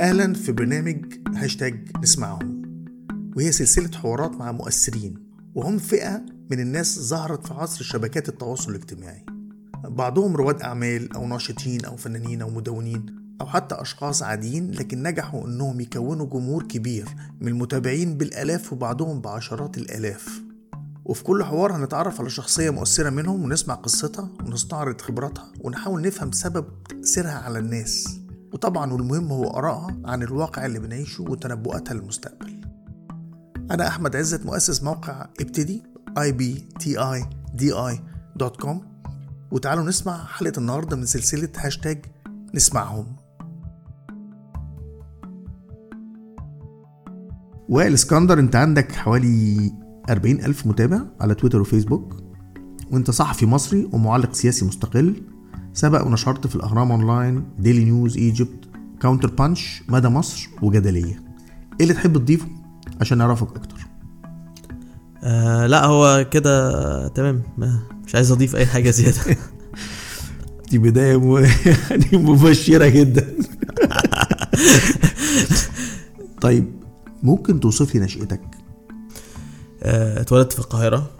أهلا في برنامج هاشتاج نسمعهم وهي سلسلة حوارات مع مؤثرين وهم فئة من الناس ظهرت في عصر شبكات التواصل الاجتماعي. بعضهم رواد أعمال أو ناشطين أو فنانين أو مدونين أو حتى أشخاص عاديين لكن نجحوا إنهم يكونوا جمهور كبير من المتابعين بالآلاف وبعضهم بعشرات الآلاف. وفي كل حوار هنتعرف على شخصية مؤثرة منهم ونسمع قصتها ونستعرض خبراتها ونحاول نفهم سبب تأثيرها على الناس. وطبعا والمهم هو آرائها عن الواقع اللي بنعيشه وتنبؤاتها للمستقبل. أنا أحمد عزت مؤسس موقع ابتدي ibtidi.com وتعالوا نسمع حلقة النهاردة من سلسلة هاشتاج نسمعهم. وائل اسكندر أنت عندك حوالي 40 ألف متابع على تويتر وفيسبوك وأنت صحفي مصري ومعلق سياسي مستقل. سبق ونشرت في الأهرام أونلاين ديلي نيوز ايجيبت كاونتر بانش مدى مصر وجدلية. إيه اللي تحب تضيفه عشان نعرفك أكتر؟ آه لا هو كده تمام. ما- مش عايز أضيف أي حاجة زيادة. دي بداية م... يعني مبشرة جدا. طيب ممكن توصف لي نشأتك؟ آه، اتولدت في القاهرة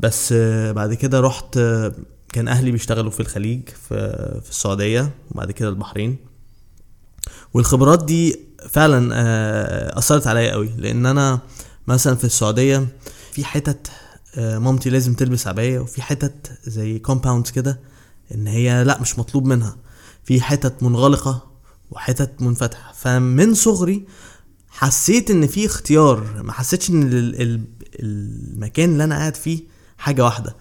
بس آه، بعد كده رحت آه، كان أهلي بيشتغلوا في الخليج في في السعودية وبعد كده البحرين. والخبرات دي فعلا آه، أثرت عليا قوي. لأن أنا مثلا في السعودية في حتت آه، مامتي لازم تلبس عباية وفي حتت زي كومباوندز كده إن هي لأ مش مطلوب منها. في حتت منغلقة وحتت منفتحة. فمن صغري حسيت إن في اختيار ما حسيتش إن ال- ال- المكان اللي أنا قاعد فيه حاجة واحدة.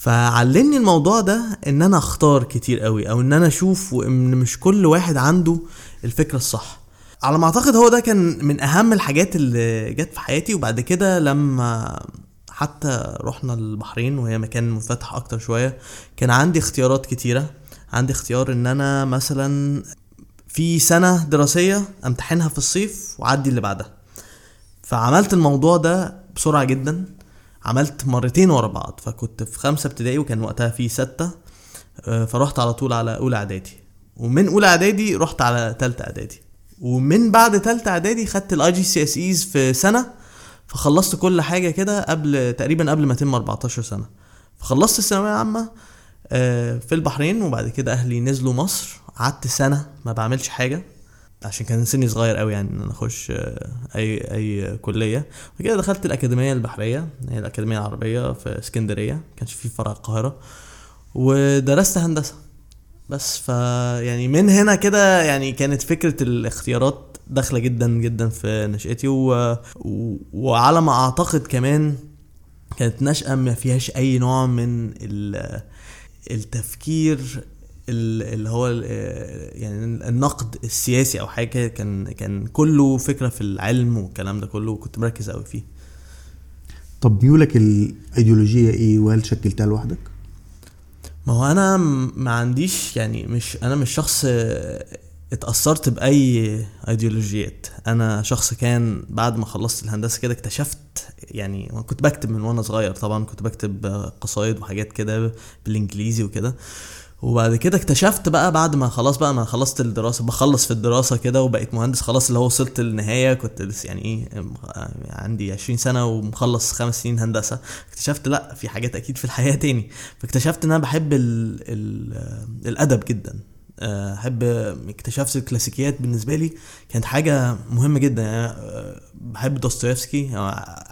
فعلمني الموضوع ده إن أنا أختار كتير قوي أو إن أنا أشوف وإن مش كل واحد عنده الفكرة الصح. على ما أعتقد هو ده كان من أهم الحاجات اللي جت في حياتي وبعد كده لما حتى رحنا البحرين وهي مكان منفتح أكتر شوية كان عندي اختيارات كتيرة. عندي اختيار إن أنا مثلا في سنة دراسية أمتحنها في الصيف وعدي اللي بعدها. فعملت الموضوع ده بسرعة جدا. عملت مرتين ورا بعض فكنت في خمسة ابتدائي وكان وقتها في ستة آه، فرحت على طول على أولى إعدادي. ومن أولى إعدادي رحت على تالتة إعدادي. ومن بعد تالتة إعدادي خدت ال IGCSEs في سنة فخلصت كل حاجة كده قبل تقريبا قبل ما أتم 14 سنة. فخلصت الثانوية العامة آه، في البحرين وبعد كده أهلي نزلوا مصر. قعدت سنة ما بعملش حاجة. عشان كان سني صغير قوي يعني إن أنا أخش آه، أي أي كلية. وكده دخلت الأكاديمية البحرية هي الأكاديمية العربية في اسكندرية كانش في فرع القاهرة. ودرست هندسة بس ف يعني من هنا كده يعني كانت فكرة الاختيارات داخلة جدا جدا في نشأتي. و... و... وعلى ما أعتقد كمان كانت نشأة ما فيهاش أي نوع من ال- التفكير ال- اللي هو يعني النقد السياسي أو حاجة كده، كان كان كله فكرة في العلم والكلام ده كله وكنت مركز أوي فيه. طب ميولك الإيديولوجية إيه؟ وهل شكلتها لوحدك؟ ما هو أنا ما عنديش يعني مش أنا مش شخص اتأثرت بأي إيديولوجيات. أنا شخص كان بعد ما خلصت الهندسة كده اكتشفت يعني أنا كنت بكتب من وأنا صغير طبعا كنت بكتب قصايد وحاجات كده بالإنجليزي وكده. وبعد كده اكتشفت بقى بعد ما خلاص بقى ما خلصت الدراسة بخلص في الدراسة كده وبقيت مهندس خلاص اللي هو وصلت للنهاية كنت لسه يعني إيه عندي 20 سنة ومخلص خمس سنين هندسة. اكتشفت لأ في حاجات أكيد في الحياة تاني. فاكتشفت إن أنا بحب ال ال الأدب جدا. آه، أحب اكتشفت الكلاسيكيات بالنسبة لي كانت حاجة مهمة جدا. يعني آه، بحب دوستويفسكي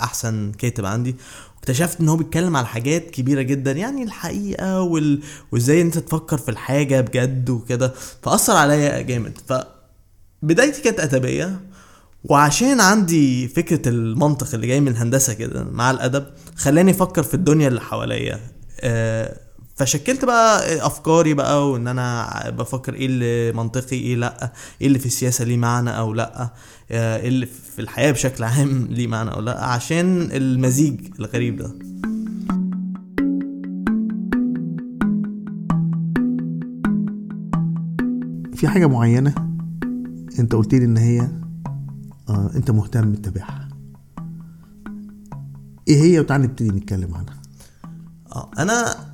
أحسن كاتب عندي. واكتشفت إن هو بيتكلم على حاجات كبيرة جدا يعني الحقيقة وال... وإزاي أنت تفكر في الحاجة بجد وكده. فأثر عليا جامد. فبدايتي كانت أدبية وعشان عندي فكرة المنطق اللي جاي من الهندسة كده مع الأدب خلاني أفكر في الدنيا اللي حواليا. آه، فشكلت بقى أفكاري بقى وإن أنا بفكر إيه اللي منطقي إيه لأ إيه اللي في السياسة ليه معنى أو لأ آه، إيه اللي في الحياة بشكل عام ليه معنى أو لأ عشان المزيج الغريب ده. في حاجة معينة أنت قلت لي إن هي آه أنت مهتم تتابعها إيه هي وتعالى نبتدي نتكلم عنها؟ آه أنا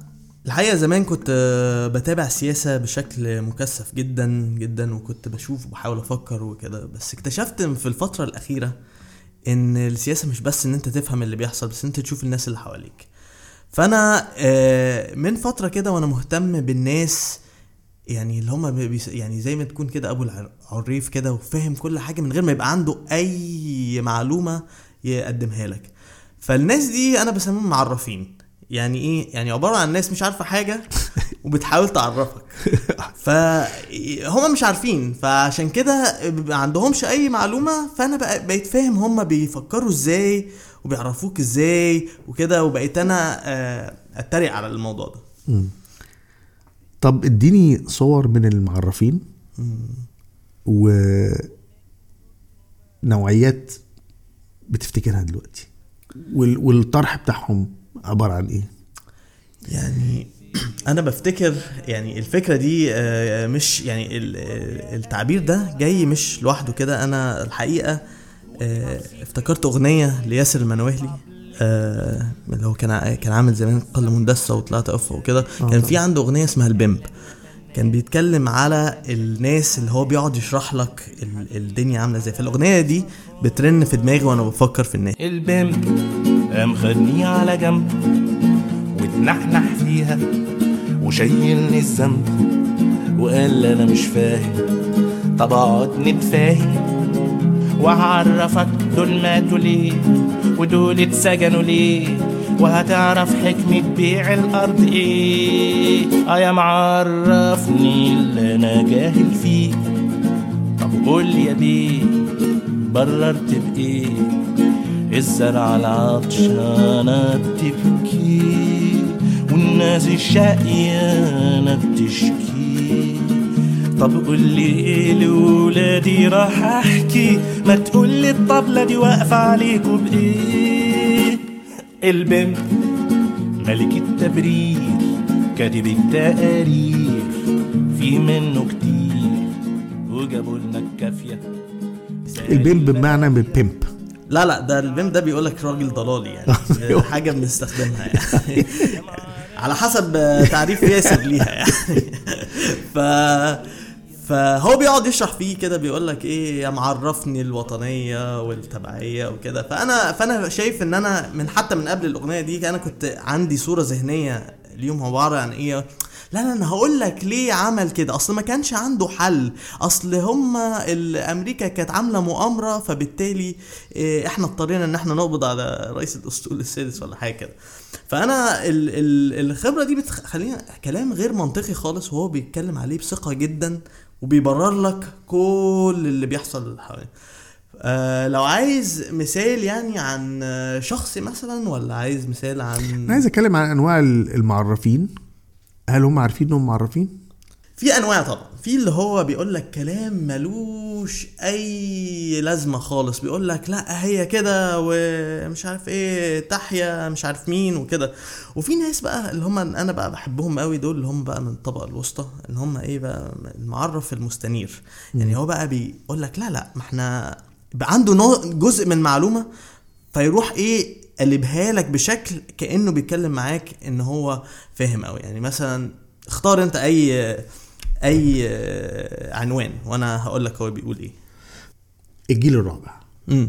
الحقيقة زمان كنت آه، بتابع السياسة بشكل مكثف جدا جدا وكنت بشوف وبحاول أفكر وكده. بس اكتشفت في الفترة الأخيرة إن السياسة مش بس إن أنت تفهم اللي بيحصل بس أنت تشوف الناس اللي حواليك. فأنا آه، من فترة كده وأنا مهتم بالناس يعني اللي هم بيس يعني زي ما تكون كده أبو العريف كده وفاهم كل حاجة من غير ما يبقى عنده أي معلومة يقدمها لك. فالناس دي أنا بسميهم معرفين. يعني إيه؟ يعني عبارة عن ناس مش عارفة حاجة وبتحاول تعرفك. فهم مش عارفين فعشان كده ما عندهمش أي معلومة فأنا بقيت فاهم هم بيفكروا إزاي وبيعرفوك إزاي وكده وبقيت أنا آه، أتريق على الموضوع ده. طب إديني صور من المعرفين و نوعيات بتفتكرها دلوقتي وال... والطرح بتاعهم. عبارة عن إيه؟ يعني أنا بفتكر يعني الفكرة دي آه، مش يعني ال- ال- التعبير ده جاي مش لوحده كده. أنا الحقيقة آه، افتكرت أغنية لياسر المنوهلي آه، اللي هو كان كان عامل زمان قلة مندسة وطلعت if وكده. كان في عنده أغنية اسمها ال pimp. كان بيتكلم على الناس اللي هو بيقعد يشرح لك ال- الدنيا عاملة إزاي. فالأغنية دي بترن في دماغي وأنا بفكر في الناس. البنت قام خدني على جنب واتنحنح فيها وشيلني الذنب وقال أنا مش فاهم. طب اقعد نتفاهم وهعرفك دول ماتوا ليه ودول اتسجنوا ليه وهتعرف حكمة بيع الأرض إيه؟ آه يا معرفني اللي أنا جاهل فيه. طب قول يا بيه بررت بإيه؟ الزرع العطشانة بتبكي والناس الشقيانة بتشكي. طب قول لي إيه لولادي راح أحكي؟ ما تقول لي الطبلة دي واقفة عليكوا بإيه؟ البنت ملك التبرير كاتب التقارير في منه كتير وجابوا لنا الكافية. البيم بمعنى من بيمب لا لا ده البيم ده بيقول لك راجل ضلالي يعني. حاجة بنستخدمها يعني. على حسب تعريف ياسر ليها يعني. ف فهو بيقعد يشرح فيه كده بيقول لك إيه يا معرفني الوطنية والتبعية وكده. فأنا فأنا شايف إن أنا من حتى من قبل الأغنية دي أنا كنت عندي صورة ذهنية اليوم عبارة عن إيه لا لا أنا هقول لك ليه عمل كده. أصل ما كانش عنده حل. أصل هما أمريكا كانت عاملة مؤامرة فبالتالي إيه، إحنا اضطرينا إن إحنا نقبض على رئيس الاسطول السادس ولا حاجة كده. فأنا ال ال الخبرة دي بتخلينا كلام غير منطقي خالص وهو بيتكلم عليه بثقة جدا وبيبرر لك كل اللي بيحصل حواليه آه لو عايز مثال يعني عن آه، شخصي مثلا ولا عايز مثال عن أنا عايز أتكلم عن أنواع المعرفين. هل هم عارفين إنهم معرفين؟ في أنواع طبعا. في اللي هو بيقول لك كلام ملوش أي لازمة خالص. بيقول لك لا هي كده ومش عارف إيه تحيا مش عارف مين وكده. وفي ناس بقى اللي هم أنا بقى بحبهم قوي دول اللي هم بقى من الطبقة الوسطى اللي هم إيه بقى المعرف المستنير. يعني هو بقى بيقول لك لا لا ما إحنا عنده جزء من معلومة فيروح إيه قلبها لك بشكل كأنه بيتكلم معاك إن هو فاهم قوي يعني مثلا اختار أنت أي أي عنوان وأنا هقول لك هو بيقول إيه. الجيل الرابع. امم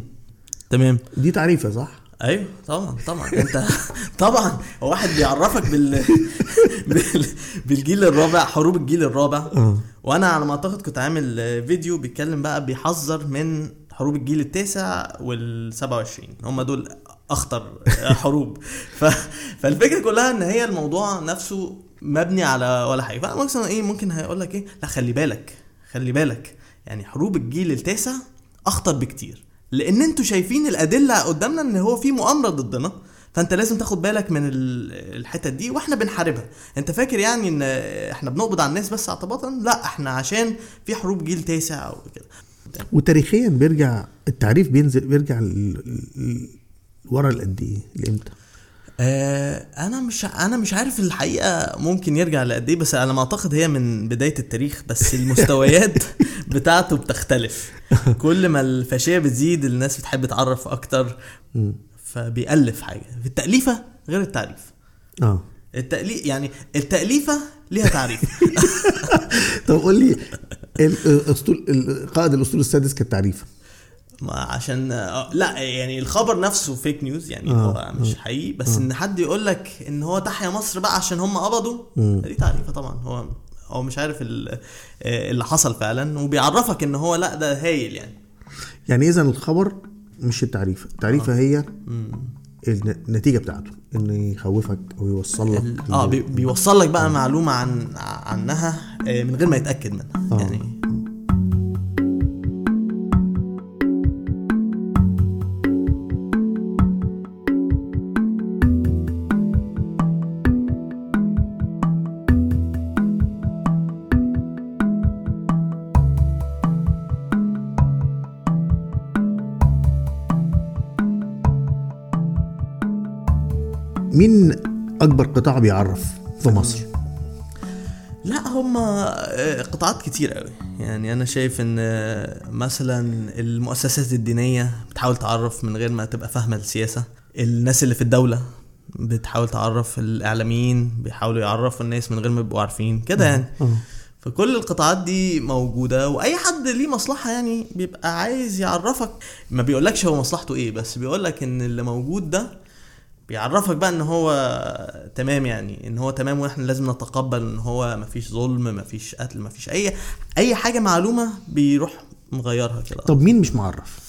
تمام. دي تعريفة صح؟ أيوه طبعا طبعا. أنت طبعا هو واحد بيعرفك بال... بال... بالجيل الرابع حروب الجيل الرابع. آه. وأنا على ما أعتقد كنت عامل فيديو بيتكلم بقى بيحذر من حروب الجيل التاسع وال 27 هم دول أخطر حروب. ف... فالفكرة كلها إن هي الموضوع نفسه مبني على ولا حاجة. فأنا مثلا إيه ممكن هيقول لك إيه لا خلي بالك خلي بالك. يعني حروب الجيل التاسع أخطر بكتير. لأن أنتوا شايفين الأدلة قدامنا إن هو في مؤامرة ضدنا. فأنت لازم تاخد بالك من ال- الحتت دي وإحنا بنحاربها. أنت فاكر يعني إن إحنا بنقبض على الناس بس اعتباطا؟ لا إحنا عشان في حروب جيل تاسع وكده وتاريخيا بيرجع التعريف بينزل بيرجع ورا لقد إيه؟ لإمتى؟ آه أنا مش أنا مش عارف الحقيقة ممكن يرجع لقد إيه بس أنا ما أعتقد هي من بداية التاريخ بس المستويات بتاعته بتختلف. كل ما الفاشية بتزيد الناس بتحب تعرف أكتر. فبيألف حاجة. في التأليفة غير التعريف. آه. التأليف يعني التأليفة ليها تعريف. طب قول لي الاسطول قائد الأسطول السادس كالتعريف ما عشان آه، لا يعني الخبر نفسه فيك نيوز يعني آه، هو مش حقيقي بس إن حد يقول لك إن هو تحيا مصر بقى عشان هم قبضوا دي تعريفة طبعا. هو هو مش عارف آه، اللي حصل فعلا وبيعرفك إن هو لا ده هايل يعني. يعني إذا الخبر مش التعريفة التعريفة هي الن- النتيجة بتاعته إنه يخوفك أو يوصل لك آه بي- بيوصل لك بقى معلومة عن عنها آه، من غير ما يتأكد منها. آه. يعني مين أكبر قطاع بيعرف في مصر؟ لا هم قطاعات كتير قوي. يعني أنا شايف إن آه، مثلا المؤسسات الدينية بتحاول تعرف من غير ما تبقى فاهمة السياسة. الناس اللي في الدولة بتحاول تعرف الإعلاميين بيحاولوا يعرفوا الناس من غير ما يبقوا عارفين. كده يعني. أه. فكل القطاعات دي موجودة وأي حد ليه مصلحة يعني بيبقى عايز يعرفك. ما بيقولكش هو مصلحته إيه بس بيقولك إن اللي موجود ده بيعرفك بقى إن هو تمام يعني إن هو تمام وإحنا لازم نتقبل إن هو مفيش ظلم مفيش قتل مفيش أي أي حاجة معلومة بيروح مغيرها كده. طب مين مش معرف؟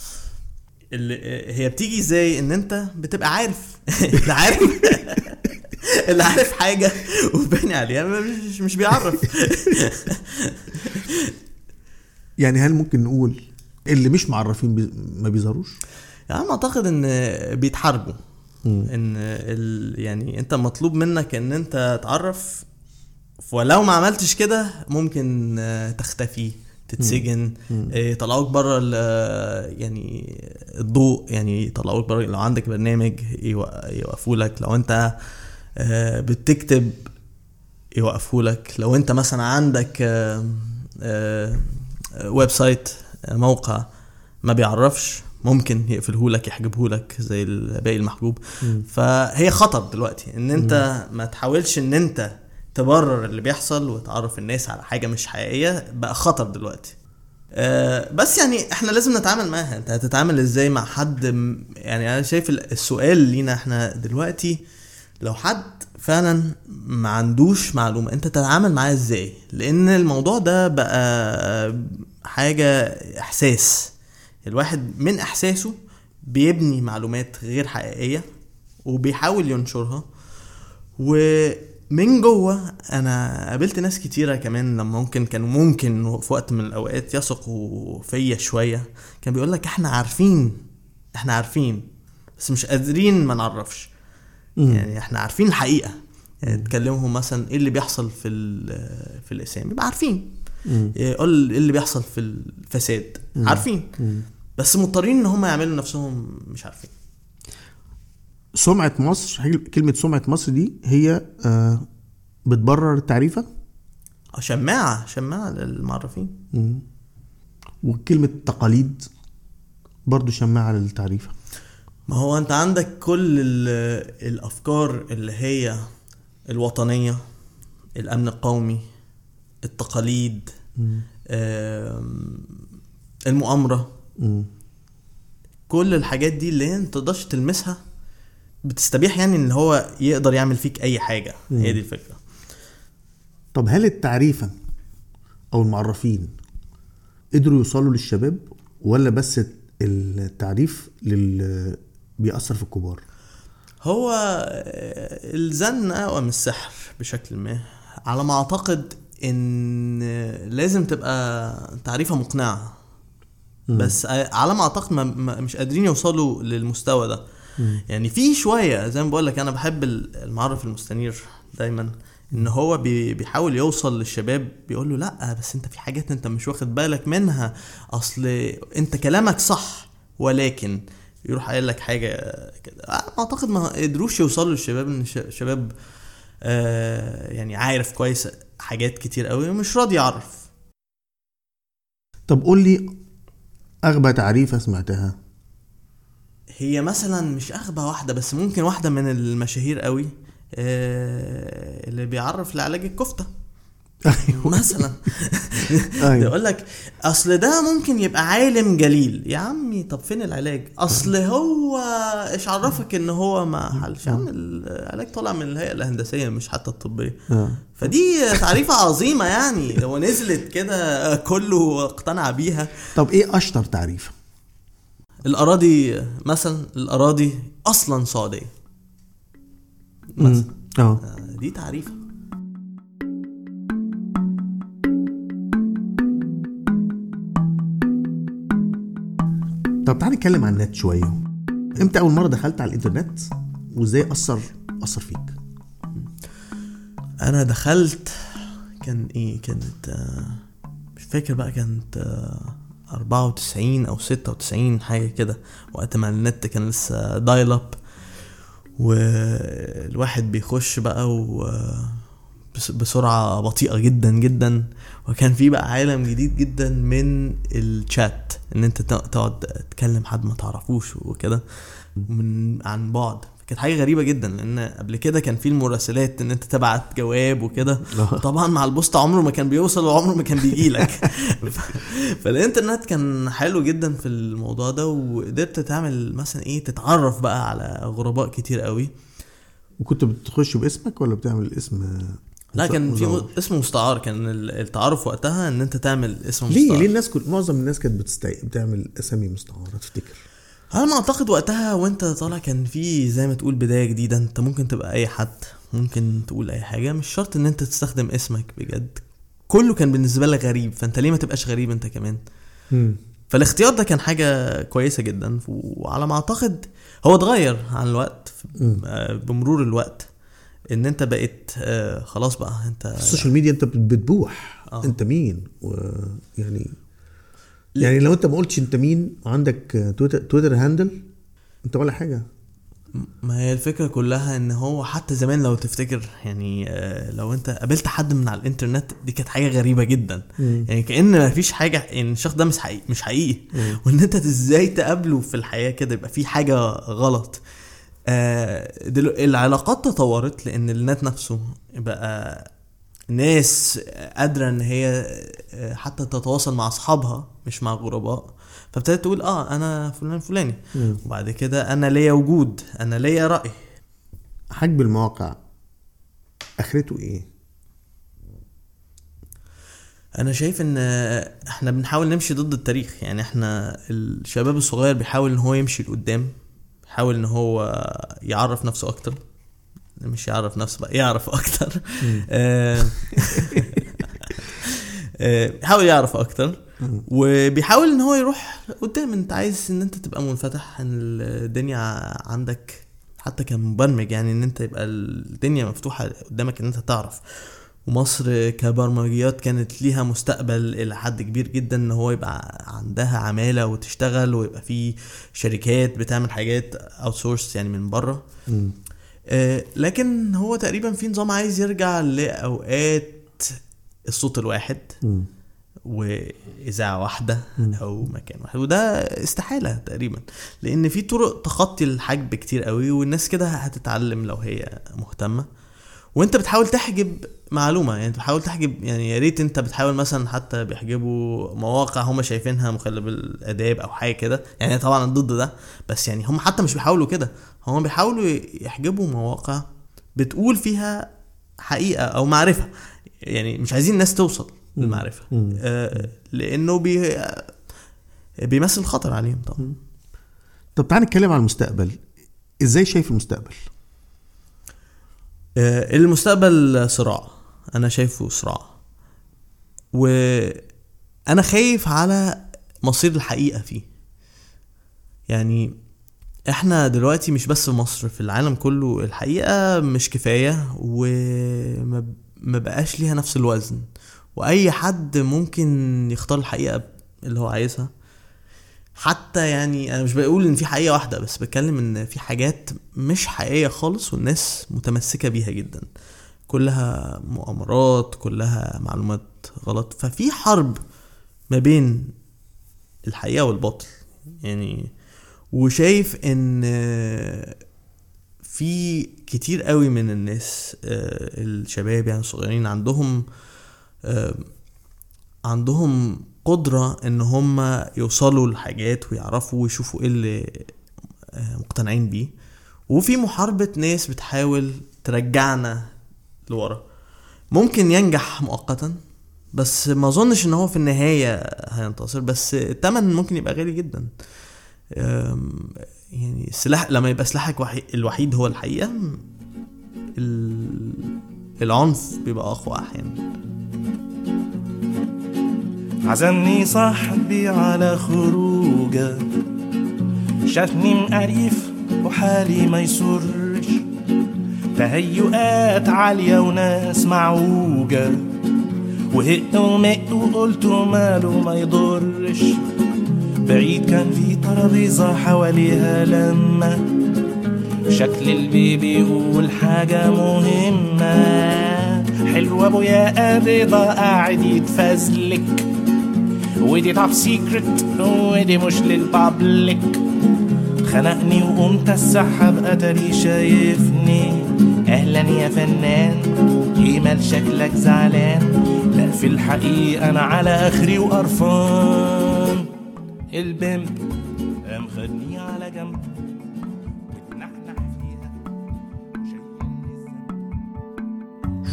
اللي هي بتيجي إزاي؟ إن أنت بتبقى عارف. اللي عارف اللي عارف حاجة وباني عليها. مش مش بيعرف. يعني هل ممكن نقول اللي مش معرفين بي... ما بيظهروش؟ يعني أعتقد إن بيتحاربوا. إن ال يعني أنت مطلوب منك إن أنت تعرف ولو ما عملتش كده ممكن آه، تختفي تتسجن آه، يطلعوك بره يعني الضوء يعني يطلعوك بره لو عندك برنامج يوق- يوقفوا لك لو أنت آه، بتكتب يوقفوا لك لو أنت مثلا عندك website موقع ما بيعرفش ممكن يقفله لك يحجبه لك زي باقي المحجوب. فهي خطر دلوقتي إن أنت ما تحاولش إن أنت تبرر اللي بيحصل وتعرف الناس على حاجة مش حقيقية بقى خطر دلوقتي. آه، بس يعني إحنا لازم نتعامل معاها. أنت هتتعامل إزاي مع حد؟ يعني أنا شايف ال- السؤال لينا إحنا دلوقتي لو حد فعلا ما عندوش معلومة أنت تتعامل معاه إزاي؟ لأن الموضوع ده بقى حاجة إحساس. الواحد من احساسه بيبني معلومات غير حقيقية وبيحاول ينشرها. ومن جوه أنا قابلت ناس كتيرة كمان لما ممكن كانوا ممكن في وقت من الاوقات يثقوا فيا شوية. كان بيقول لك إحنا عارفين إحنا عارفين بس مش قادرين ما نعرفش. يعني إحنا عارفين الحقيقة. يعني تكلمهم مثلا إيه اللي بيحصل في في الاسلام يبقى عارفين. يقول إيه اللي بيحصل في الفساد عارفين. بس مضطرين إن هم يعملوا نفسهم مش عارفين. سمعة مصر كلمة سمعة مصر دي هي آه بتبرر التعريفة؟ آه شماعة شماعة للمعرفين. وكلمة تقاليد برضو شماعة للتعريفة. ما هو أنت عندك كل ال- الأفكار اللي هي الوطنية الأمن القومي التقاليد المؤامرة. مم. كل الحاجات دي اللي هي انت تقدرش تلمسها بتستبيح يعني ان هو يقدر يعمل فيك اي حاجة. هي دي الفكرة. طب هل التعريفة أو المعرفين قدروا يوصلوا للشباب ولا بس التعريف لل بيأثر في الكبار؟ هو الزن أقوى من السحر بشكل ما. على ما أعتقد إن لازم تبقى تعريفة مقنعة. بس على ما أعتقد ما مش قادرين يوصلوا للمستوى ده. يعني في شوية زي ما بقول لك أنا بحب ال- المعرف المستنير دايما. إن هو بي- بيحاول يوصل للشباب بيقول له لأ بس أنت في حاجات أنت مش واخد بالك منها. أصل أنت كلامك صح ولكن يروح قايل لك حاجة كده. أعتقد ما قدروش يوصلوا للشباب إن الش- الشباب آه يعني عارف كويس حاجات كتير قوي ومش راضي يعرف. طب قول لي أغبى تعريفة سمعتها هي مثلا مش أغبى واحدة بس ممكن واحدة من المشاهير قوي آه، اللي بيعرف لعلاج الكفتة أيوة. مثلا. أيوة. يقول لك أصل ده ممكن يبقى عالم جليل. يا عمي طب فين العلاج؟ أصل هو إيش عرفك إن هو ما حلش؟ يا عم العلاج طالع من الهيئة الهندسية مش حتى الطبية. آه. فدي تعريفة عظيمة يعني. لو نزلت كده كله اقتنع بيها. طب إيه أشطر تعريف الأراضي مثلا الأراضي أصلا سعودية. مثلا. آه. آه، دي تعريفة. طب تعالى نتكلم عن النت شوية. إمتى أول مرة دخلت على الإنترنت؟ وإزاي اثر أثر فيك؟ أنا دخلت كان إيه؟ كانت مش فاكر بقى كانت آه، 94 أو 96 حاجة كده وقت ما النت كان لسه دايل اب والواحد بيخش بقى و بس- بسرعة بطيئة جدا جدا. وكان في بقى عالم جديد جدا من الشات إن أنت تق- تقعد تكلم حد ما تعرفوش وكده من عن بعد. كانت حاجة غريبة جدا لأن قبل كده كان في المراسلات إن أنت تبعت جواب وكده. طبعا مع البوست عمره ما كان بيوصل وعمره ما كان بيجي لك. فالإنترنت كان حلو جدا في الموضوع ده وقدرت تعمل مثلا إيه تتعرف بقى على غرباء كتير قوي. وكنت بتخش باسمك ولا بتعمل اسم لا كان في؟ م- اسم مستعار. كان ال- التعارف وقتها إن أنت تعمل اسم ليه؟ مستعار. ليه الناس كل معظم الناس كانت بتستي... بتعمل أسامي مستعارة تفتكر؟ على ما أعتقد وقتها وأنت طالع كان في زي ما تقول بداية جديدة. أنت ممكن تبقى أي حد ممكن تقول أي حاجة. مش شرط إن أنت تستخدم اسمك بجد. كله كان بالنسبة لك غريب. فأنت ليه ما تبقاش غريب أنت كمان؟ مم. فالاختيار ده كان حاجة كويسة جدا. وعلى ما أعتقد هو اتغير عن الوقت. آه، بمرور الوقت. إن أنت بقيت آه، خلاص بقى أنت ال social media أنت بت- بتبوح. آه. أنت مين؟ ويعني يعني لو أنت ما قلتش أنت مين وعندك تويتر تويتر handle أنت ولا حاجة. ما هي الفكرة كلها إن هو حتى زمان لو تفتكر يعني آه، لو أنت قابلت حد من على الإنترنت دي كانت حاجة غريبة جدا. يعني كأن ما فيش حاجة ان الشخص ده مش حقيقي مش حقيقي. وإن أنت إزاي تقابله في الحياة كده يبقى في حاجة غلط. آه، دلو العلاقات تطورت لأن النت نفسه بقى ناس قادرة إن هي آه، حتى تتواصل مع أصحابها مش مع غرباء فابتدت تقول آه أنا فلان فلاني. مم. وبعد كده أنا ليا وجود أنا ليا رأي. حجب المواقع آخرته إيه؟ أنا شايف إن إحنا بنحاول نمشي ضد التاريخ. يعني إحنا الشباب الصغير بيحاول إن هو يمشي لقدام. بيحاول ان هو يعرف نفسه أكتر. مش يعرف نفسه بقى يعرف أكتر. آه، آه، بيحاول يعرف أكتر. وبيحاول إن هو يروح قدام. أنت عايز إن أنت تبقى منفتح إن الدنيا عندك حتى كمبرمج يعني إن أنت يبقى الدنيا مفتوحة قدامك إن أنت تعرف. ومصر كبرمجيات كانت ليها مستقبل إلى حد كبير جدا إن هو يبقى عندها عمالة وتشتغل ويبقى في شركات بتعمل حاجات outsource يعني من بره. آه، لكن هو تقريبا في نظام عايز يرجع لأوقات الصوت الواحد مم. وإذاعة واحدة أو مكان واحد وده استحالة تقريبا لأن في طرق تخطي الحجب كتير قوي والناس كده هتتعلم لو هي مهتمة وانت بتحاول تحجب معلومة يعني بتحاول تحجب يعني يا ريت انت بتحاول مثلا حتى بيحجبوا مواقع هم شايفينها مخله بالاداب أو حاجة كده. يعني طبعا ضد ده بس يعني هم حتى مش بيحاولوا كده. هم بيحاولوا يحجبوا مواقع بتقول فيها حقيقة أو معرفة. يعني مش عايزين الناس توصل للمعرفة. آه لأنه بي بيمثل خطر عليهم طبعا. طب تعال نتكلم عن المستقبل. إزاي شايف المستقبل؟ المستقبل صراع. أنا شايفه صراع. وأنا خايف على مصير الحقيقة فيه. يعني إحنا دلوقتي مش بس في مصر في العالم كله الحقيقة مش كفاية وما ما بقاش ليها نفس الوزن. وأي حد ممكن يختار الحقيقة اللي هو عايزها. حتى يعني أنا مش بقول إن في حقيقة واحدة بس بتكلم إن في حاجات مش حقيقية خالص والناس متمسكة بيها جدا. كلها مؤامرات كلها معلومات غلط. ففي حرب ما بين الحقيقة والباطل. يعني وشايف إن في كتير قوي من الناس آه، الشباب يعني الصغيرين عندهم آه، عندهم قدرة إن هم يوصلوا لحاجات ويعرفوا ويشوفوا إيه اللي مقتنعين بيه. وفي محاربة ناس بتحاول ترجعنا لورا. ممكن ينجح مؤقتا بس ما أظنش إن هو في النهاية هينتصر بس التمن ممكن يبقى غالي جدا. يعني السلاح لما يبقى سلاحك وحي... الوحيد هو الحقيقة ال... العنف بيبقى أقوى أحيانا. عزمني صاحبي على خروجه شافني مقريف وحالي ما يسرش. تهيؤات عالية وناس معوجة. وهق ومق وقلت ماله ما يضرش. بعيد كان في ترابيزة حواليها لما شكل البيبي يقول حاجة مهمة. حلوة أبويا رضا قاعد يتفزلك. ودي توب سيكريت ودي مش للبابليك خنقني وقمت السحب اتري شايفني. أهلا يا فنان ايمال شكلك زعلان. لا في الحقيقة أنا على آخري وقرفان. البنت قام خدني على جنب.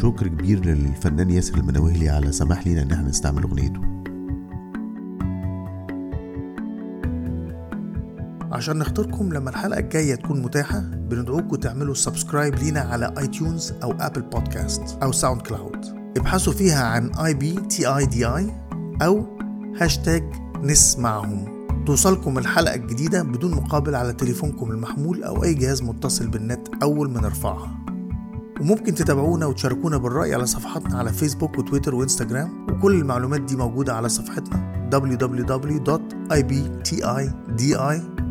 شكر كبير للفنان ياسر المناوهلي على سماح لينا إن إحنا نستعمل أغنيته. عشان نخطركم لما الحلقة الجاية تكون متاحة بندعوكم تعملوا subscribe لينا على iTunes أو Apple Podcast أو SoundCloud ابحثوا فيها عن I B T I D I أو هاشتاج نسمعهم. توصلكم الحلقة الجديدة بدون مقابل على تليفونكم المحمول أو أي جهاز متصل بالنت أول ما نرفعها. وممكن تتابعونا وتشاركونا بالرأي على صفحاتنا على فيسبوك وتويتر وانستجرام وكل المعلومات دي موجودة على صفحتنا www.ibtidi.com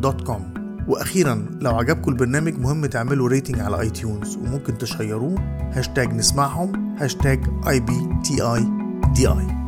وأخيرا لو عجبكم البرنامج مهم تعملوا rating على iTunes وممكن تشيروه. هاشتاج نسمعهم. هاشتاج I B T I D I